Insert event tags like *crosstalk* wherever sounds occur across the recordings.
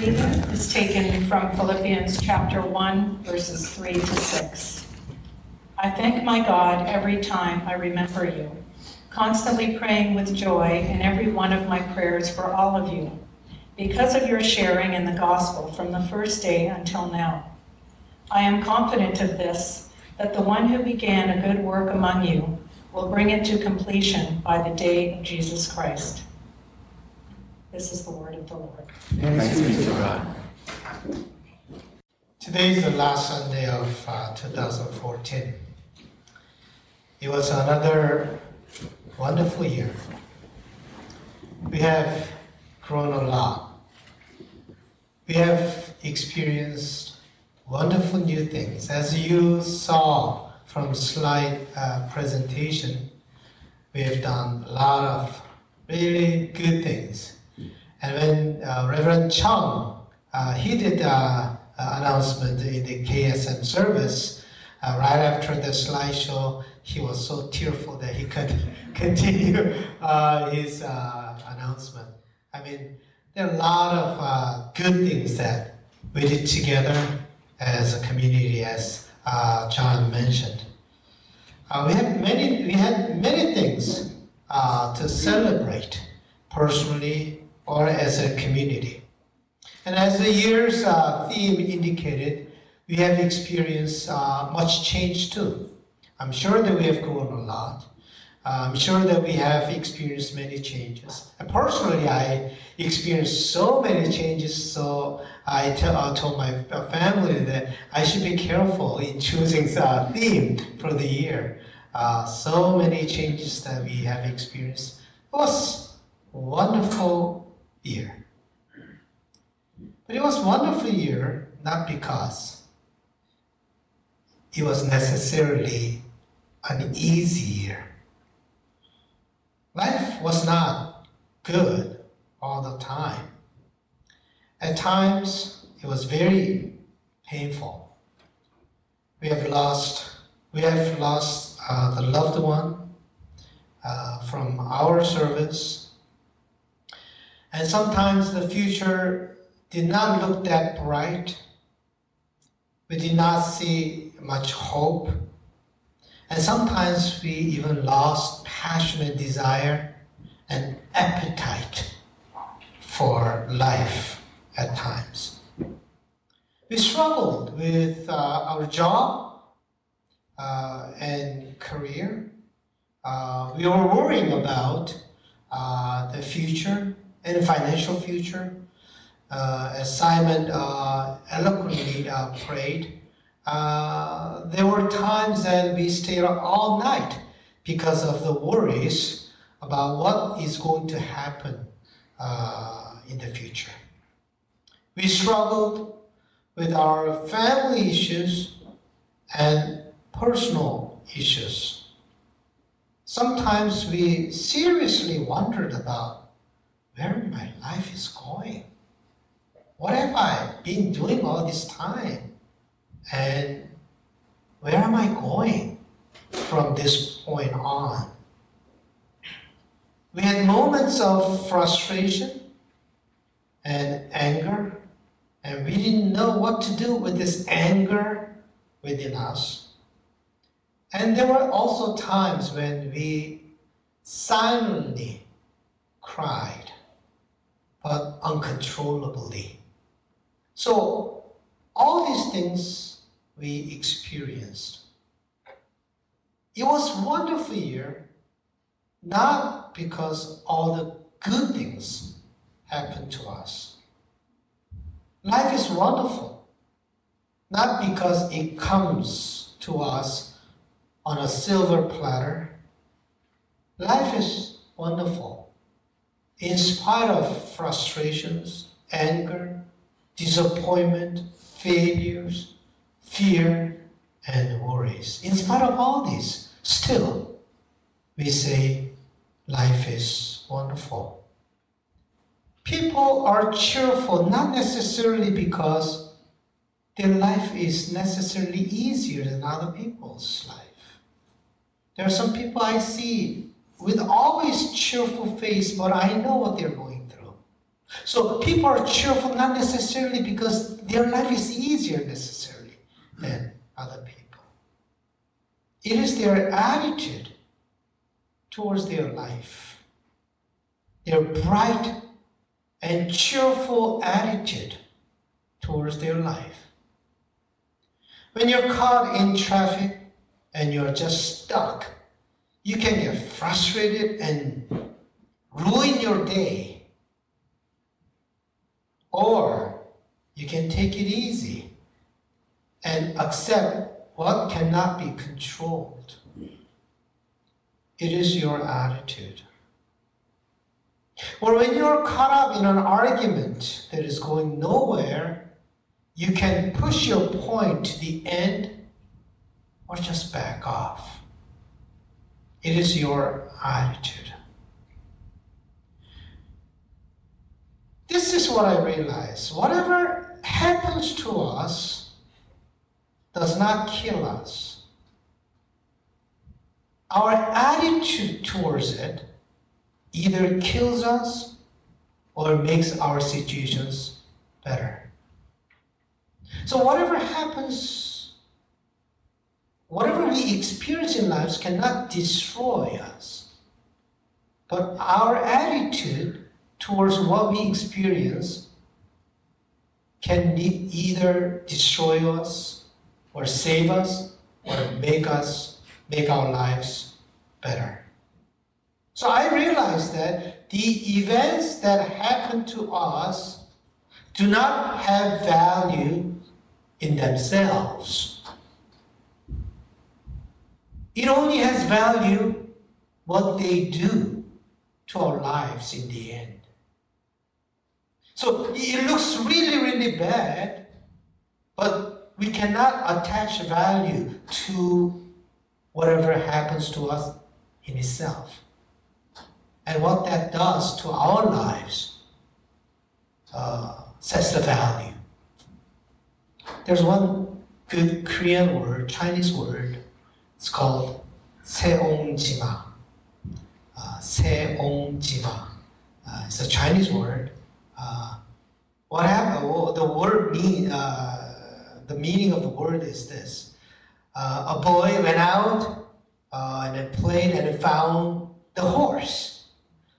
reading is taken from Philippians chapter 1, verses 3 to 6. I thank my God every time I remember you, constantly praying with joy in every one of my prayers for all of you, because of your sharing in the gospel from the first day until now. I am confident of this, that the one who began a good work among you will bring it to completion by the day of Jesus Christ. This is the word of the Lord. Thanks be to God. Today is the last Sunday of uh, 2014. It was another wonderful year. We have grown a lot. We have experienced wonderful new things. As you saw from slide uh, presentation, we have done a lot of really good things. And when uh, Reverend Chung, uh, he did uh, announcement in the KSM service, uh, right after the slideshow, he was so tearful that he couldn't *laughs* continue uh, his announcement. I mean, there are a lot of good things that we did together as a community, as John mentioned. We had many, we had many things to celebrate personally or as a community. And as the year's uh, theme indicated, we have experienced uh, much change too. I'm sure that we have grown a lot. I'm sure that we have experienced many changes. And personally, I experienced so many changes, so I tell, uh, told my family that I should be careful in choosing the theme for the year. Uh, so many changes that we have experienced. It was wonderful year. But it was wonderful year not because it was necessarily an easy year. Life was not good all the time. At times, it was very painful. We have lost, we have lost uh, the loved one uh, from our service, and sometimes the future did not look that bright. We did not see much hope. And sometimes we even lost passionate desire and appetite for life at times. We struggled with uh, our job uh, and career. Uh, we were worrying about uh, the future and financial future. Uh, as Simon uh, eloquently prayed, uh, there were times that we stayed up all night because of the worries about what is going to happen uh, in the future. We struggled with our family issues and personal issues. Sometimes we seriously wondered about where my life is going. What have I been doing all this time? And where am I going from this point on? We had moments of frustration and anger, and we didn't know what to do with this anger within us. And there were also times when we silently cried, but uncontrollably. So, all these things we experienced. It was wonderful year, not because all the good things happened to us. Life is wonderful, not because it comes to us on a silver platter. Life is wonderful in spite of frustrations, anger, disappointment, failures, fear, and worries. In spite of all this, still, we say life is wonderful. People are cheerful not necessarily because their life is necessarily easier than other people's life. There are some people I see with always cheerful face, but I know what they're going through. So people are cheerful not necessarily because their life is easier necessarily than other people. It is their attitude towards their life, their bright and cheerful attitude towards their life. When you're caught in traffic and you're just stuck, you can get frustrated and ruin your day. Or you can take it easy and accept what cannot be controlled. It is your attitude. Or when you're caught up in an argument that is going nowhere, you can push your point to the end or just back off. It is your attitude. This is what I realize. Whatever happens to us does not kill us. Our attitude towards it either kills us or makes our situations better. So, whatever happens, whatever we experience in lives cannot destroy us. But our attitude towards what we experience can either destroy us or save us or make us make our lives better. So I realized that the events that happen to us do not have value in themselves. It only has value what they do to our lives in the end. So it looks really, really bad, but we cannot attach value to whatever happens to us in itself and what that does to our lives uh, sets the value. There's one good Korean word, Chinese word, it's called Seongjima. Uh, Seongjima. Uh, it's a Chinese word. Uh, what happened? Uh, well, the word mean, uh, the meaning of the word is this: uh, a boy went out uh, and then played and then found the horse.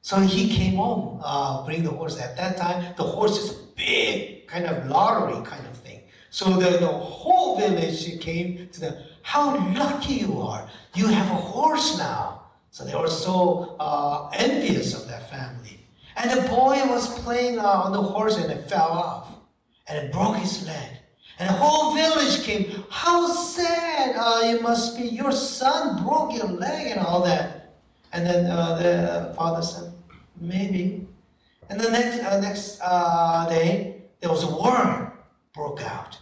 So he came home, uh, bring the horse. At that time, the horse is a big kind of lottery kind of thing. So the, the whole village came to the how lucky you are! You have a horse now. So they were so uh, envious of that family. And the boy was playing uh, on the horse and it fell off, and it broke his leg. And the whole village came. How sad uh, it must be! Your son broke your leg and all that. And then uh, the father said, maybe. And the next, uh, next uh, day, there was a war broke out.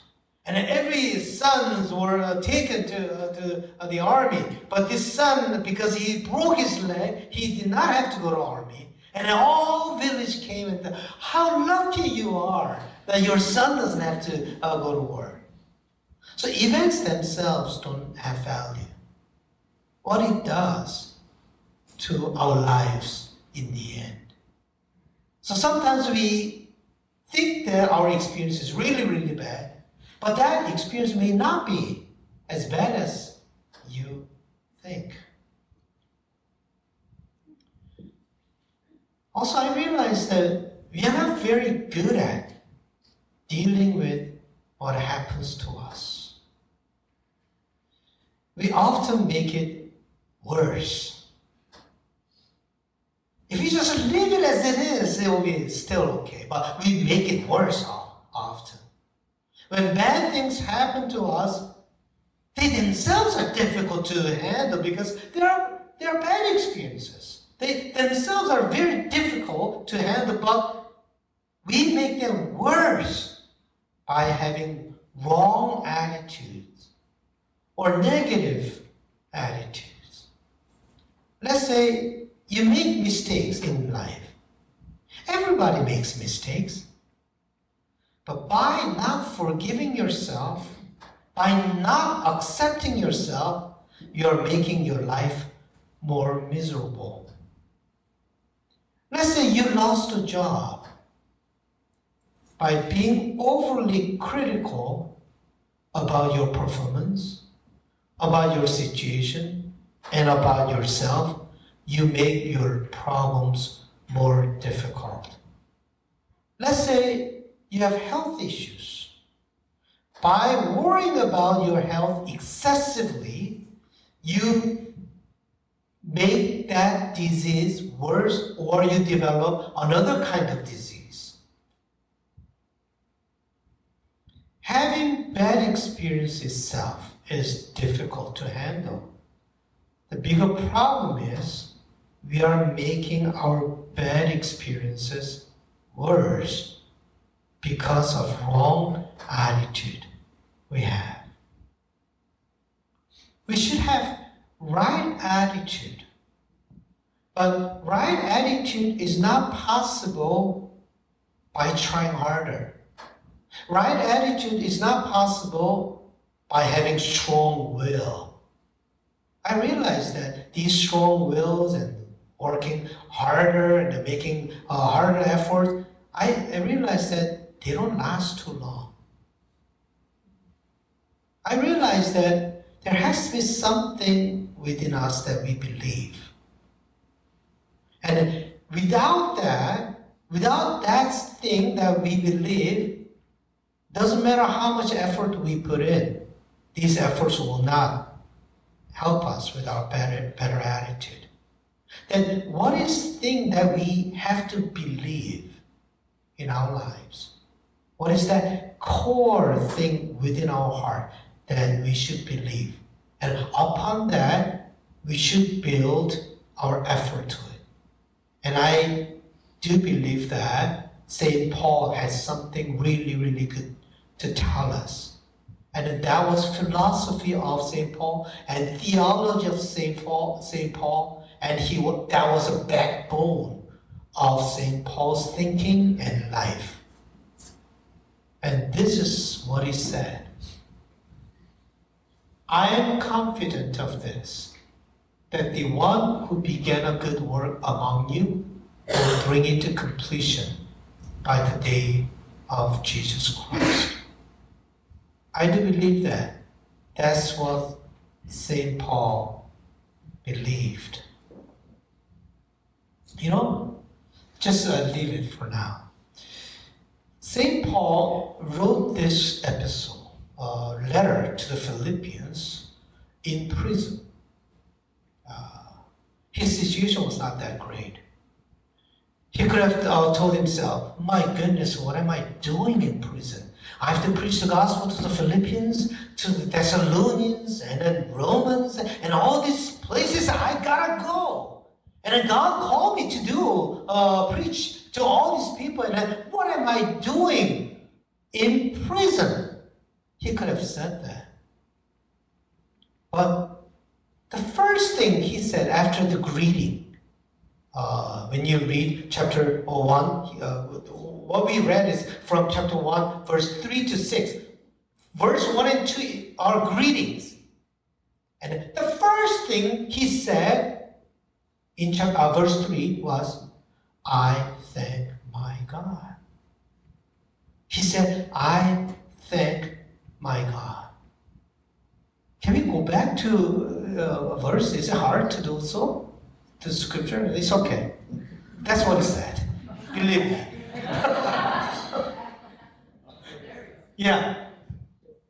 And every sons were uh, taken to, uh, to uh, the army. But this son, because he broke his leg, he did not have to go to army. And all village came and said, how lucky you are that your son doesn't have to go to war. So events themselves don't have value. What it does to our lives in the end. So sometimes we think that our experience is really, really bad, but that experience may not be as bad as you think. Also, I realized that we are not very good at dealing with what happens to us. We often make it worse if we just leave it as it is, it will be still okay. But we make it worse. When bad things happen to us, they themselves are difficult to handle because they are, they are bad experiences. They themselves are very difficult to handle, but we make them worse by having wrong attitudes or negative attitudes. Let's say you make mistakes in life. Everybody makes mistakes. But by not forgiving yourself, by not accepting yourself, you're making your life more miserable. Let's say you lost a job by being overly critical about your performance, about your situation, and about yourself, you make your problems more difficult. Let's say you have health issues. By worrying about your health excessively, you make that disease worse or you develop another kind of disease. Having bad experience itself is difficult to handle. The bigger problem is we are making our bad experiences worse because of wrong attitude we have. We should have right attitude. But right attitude is not possible by trying harder. Right attitude is not possible by having strong will. I realize that these strong wills and working harder and making a harder effort, I, I realize that they don't last too long. I realize that there has to be something within us that we believe. And without that, without that thing that we believe, doesn't matter how much effort we put in, these efforts will not help us with our better, better attitude. Then what is the thing that we have to believe in our lives? What is that core thing within our heart that we should believe? And upon that, we should build our effort to it. And I do believe that St. Paul has something really, really good to tell us. And that was philosophy of St. Paul and theology of St. Paul, St. Paul, and he that was a backbone of St. Paul's thinking and life. And this is what he said. I am confident of this, that the one who began a good work among you will bring it to completion by the day of Jesus Christ. I do believe that. That's what St. Paul believed. You know, just uh, leave it for now. St. Paul wrote this epistle, uh, letter to the Philippians in prison. Uh, his situation was not that great. He could have uh, told himself, My goodness, what am I doing in prison? I have to preach the gospel to the Philippians, to the Thessalonians, and then Romans, and all these places I gotta go. And then God called me to do, uh, preach to all these people, and what am I doing in prison? He could have said that. But the first thing he said after the greeting, uh, when you read chapter 1, uh, what we read is from chapter 1, verse 3 to 6. Verse 1 and 2 are greetings. And the first thing he said in chapter, uh, verse 3 was, I thank my God. He said, I thank my God. Can we go back to uh, a verse? Is it hard to do so? To scripture? It's okay. That's what he said. Believe me. *laughs* yeah.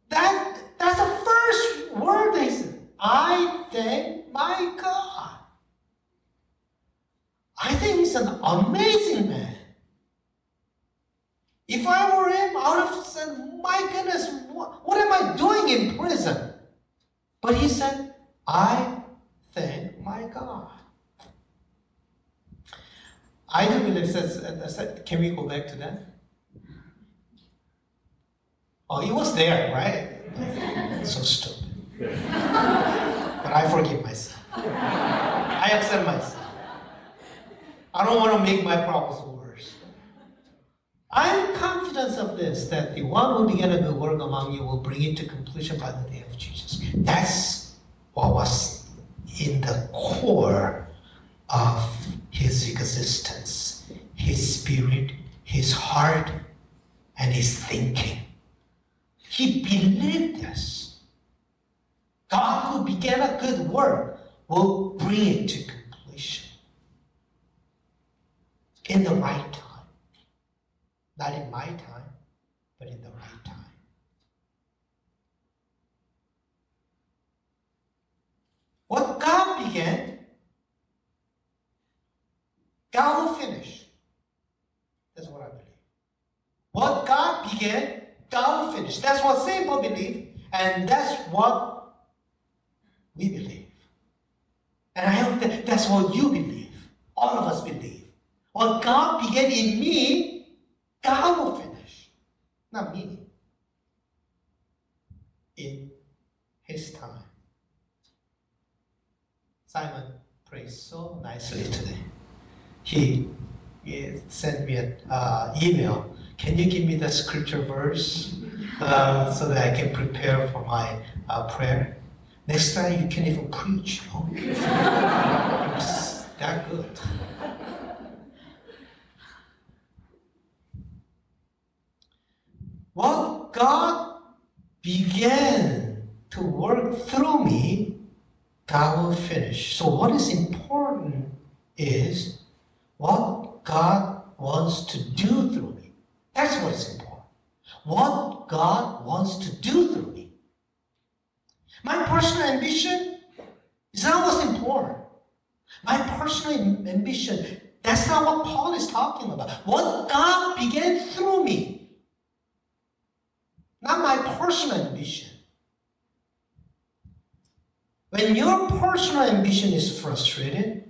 That that's the first word they said. I thank my God. I think he's an amazing man. If I were him, I would have said, My goodness, what, what am I doing in prison? But he said, I thank my God. I do believe that. Uh, uh, Can we go back to that? Oh, it was there, right? *laughs* so stupid. *laughs* but I forgive myself. I accept myself. I don't want to make my problems worse. I am confident of this, that the one who began a good work among you will bring it to completion by the day of Jesus. That's what was in the core of his existence, his spirit, his heart, and his thinking. He believed this. God who began a good work will bring it to completion in the right time. Not in my time, but in the right time. What God began, God will finish. That's what I believe. What God began, God will finish. That's what Paul believe, and that's what we believe. And I hope that that's what you believe. All of us believe. What God began in me, God will finish. Not me. In His time. Simon prayed so nicely today. He, he sent me an uh, email. Can you give me the scripture verse uh, so that I can prepare for my uh, prayer? Next time you can even preach. Oh, *laughs* that good. What God began to work through me God will finish. So, what is important is what God wants to do through me. That's what's important. What God wants to do through me. My personal ambition is not what's important. My personal ambition, that's not what Paul is talking about. What God began through me. Not my personal ambition. When your personal ambition is frustrated,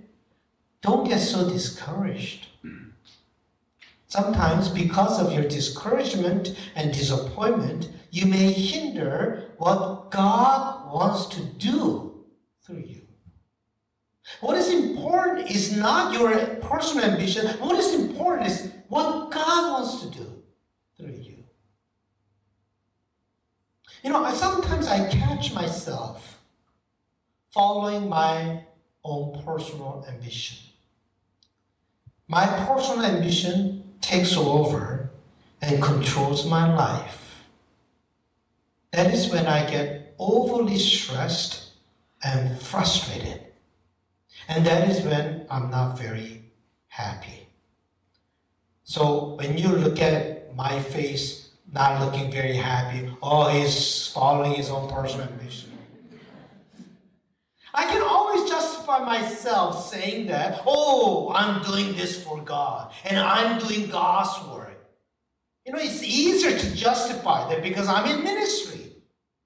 don't get so discouraged. Sometimes, because of your discouragement and disappointment, you may hinder what God wants to do through you. What is important is not your personal ambition. What is important is what God wants to do through you. You know, sometimes I catch myself following my own personal ambition. My personal ambition takes over and controls my life. That is when I get overly stressed and frustrated. And that is when I'm not very happy. So when you look at my face, not looking very happy, oh, he's following his own personal ambition. I can always justify myself saying that, oh, I'm doing this for God and I'm doing God's work. You know, it's easier to justify that because I'm in ministry.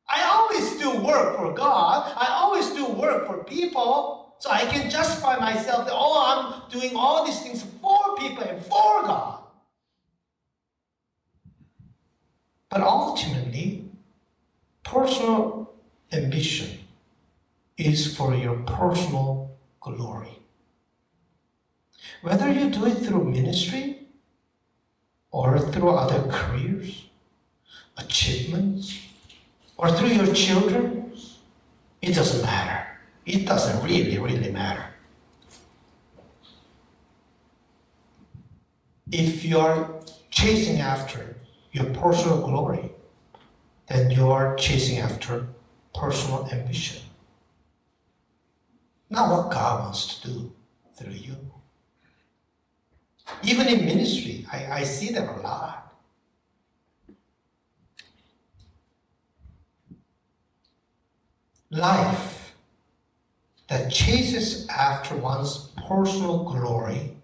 I always do work for God, I always do work for people, so I can justify myself that, oh, I'm doing all these things for people and for God. But ultimately, personal ambition is for your personal glory. Whether you do it through ministry or through other careers, achievements, or through your children, it doesn't matter. It doesn't really, really matter. If you're chasing after your personal glory, then you are chasing after personal ambition. Not what God wants to do through you. Even in ministry, I, I see that a lot. Life that chases after one's personal glory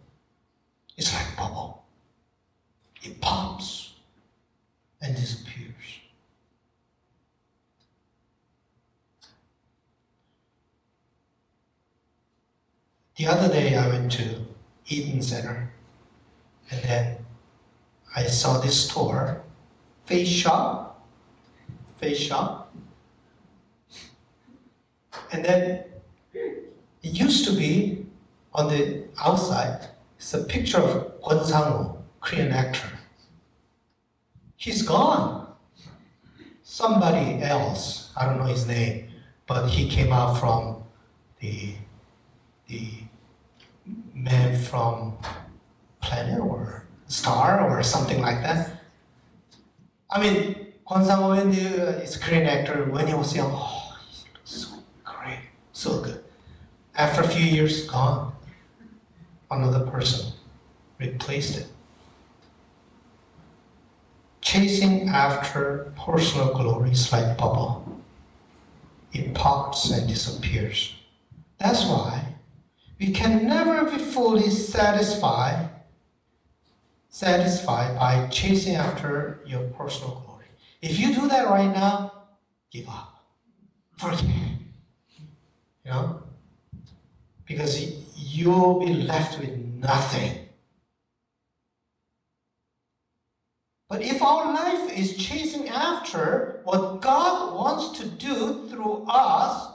is like bubble. It pops and disappears. The other day I went to Eaton Center and then I saw this store, Face Shop, Face Shop. And then it used to be on the outside, it's a picture of Kwon Sang-woo, Korean actor. He's gone. Somebody else, I don't know his name, but he came out from the the man from planet or star or something like that. I mean, Kwon Sang-woo when he uh, is a great actor. When he was young, oh, he looks so great, so good. After a few years, gone. Another person replaced it. Chasing after personal glory like bubble. It pops and disappears. That's why we can never be fully satisfied satisfied by chasing after your personal glory. If you do that right now, give up. Forget. You know? Because you'll be left with nothing. But if our life is chasing after what God wants to do through us,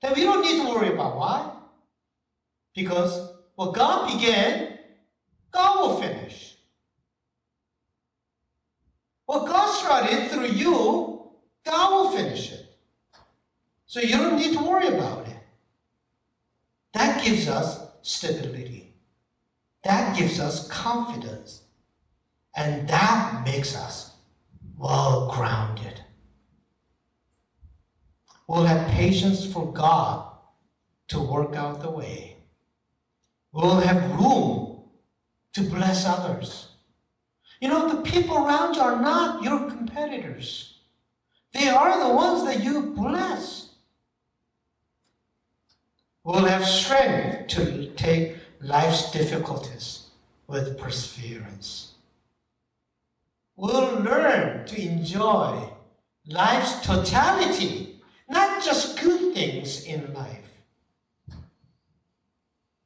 then we don't need to worry about why. Because what God began, God will finish. What God started through you, God will finish it. So you don't need to worry about it. That gives us stability. That gives us confidence. And that makes us well grounded. We'll have patience for God to work out the way. We'll have room to bless others. You know, the people around you are not your competitors. They are the ones that you bless. We'll have strength to take life's difficulties with perseverance. We'll learn to enjoy life's totality, not just good things in life.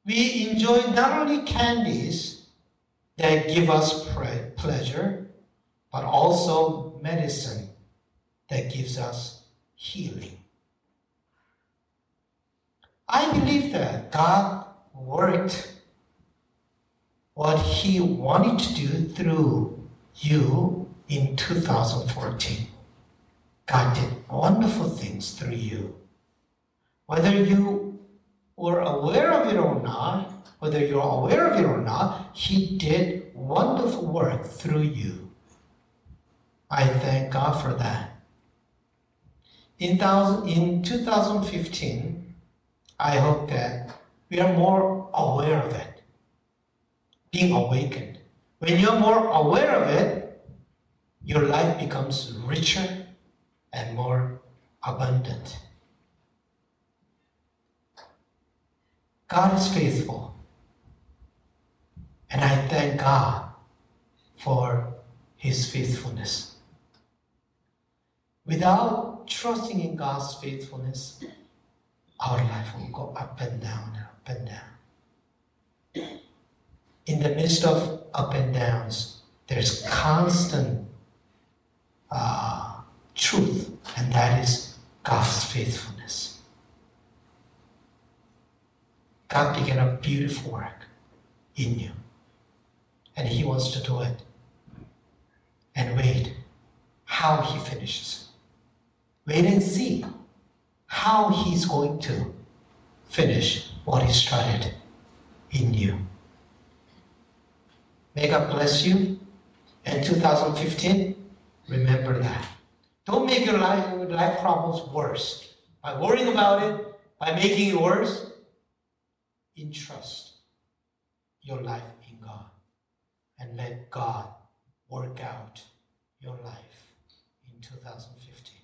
We enjoy not only candies that give us pleasure, but also medicine that gives us healing. I believe that God worked what He wanted to do through you in 2014. God did wonderful things through you. Whether you were aware of it or not, whether you're aware of it or not, He did wonderful work through you. I thank God for that. In, thousand, in 2015, I hope that we are more aware of it, being awakened. When you're more aware of it, your life becomes richer and more abundant. God is faithful. And I thank God for his faithfulness. Without trusting in God's faithfulness, our life will go up and down and up and down. In the midst of up and downs, there's constant uh, truth, and that is God's faithfulness. God began a beautiful work in you, and He wants to do it. And wait how He finishes. Wait and see how He's going to finish what He started in you. May God bless you. And 2015, remember that. Don't make your life life problems worse by worrying about it, by making it worse. Entrust your life in God and let God work out your life in 2015.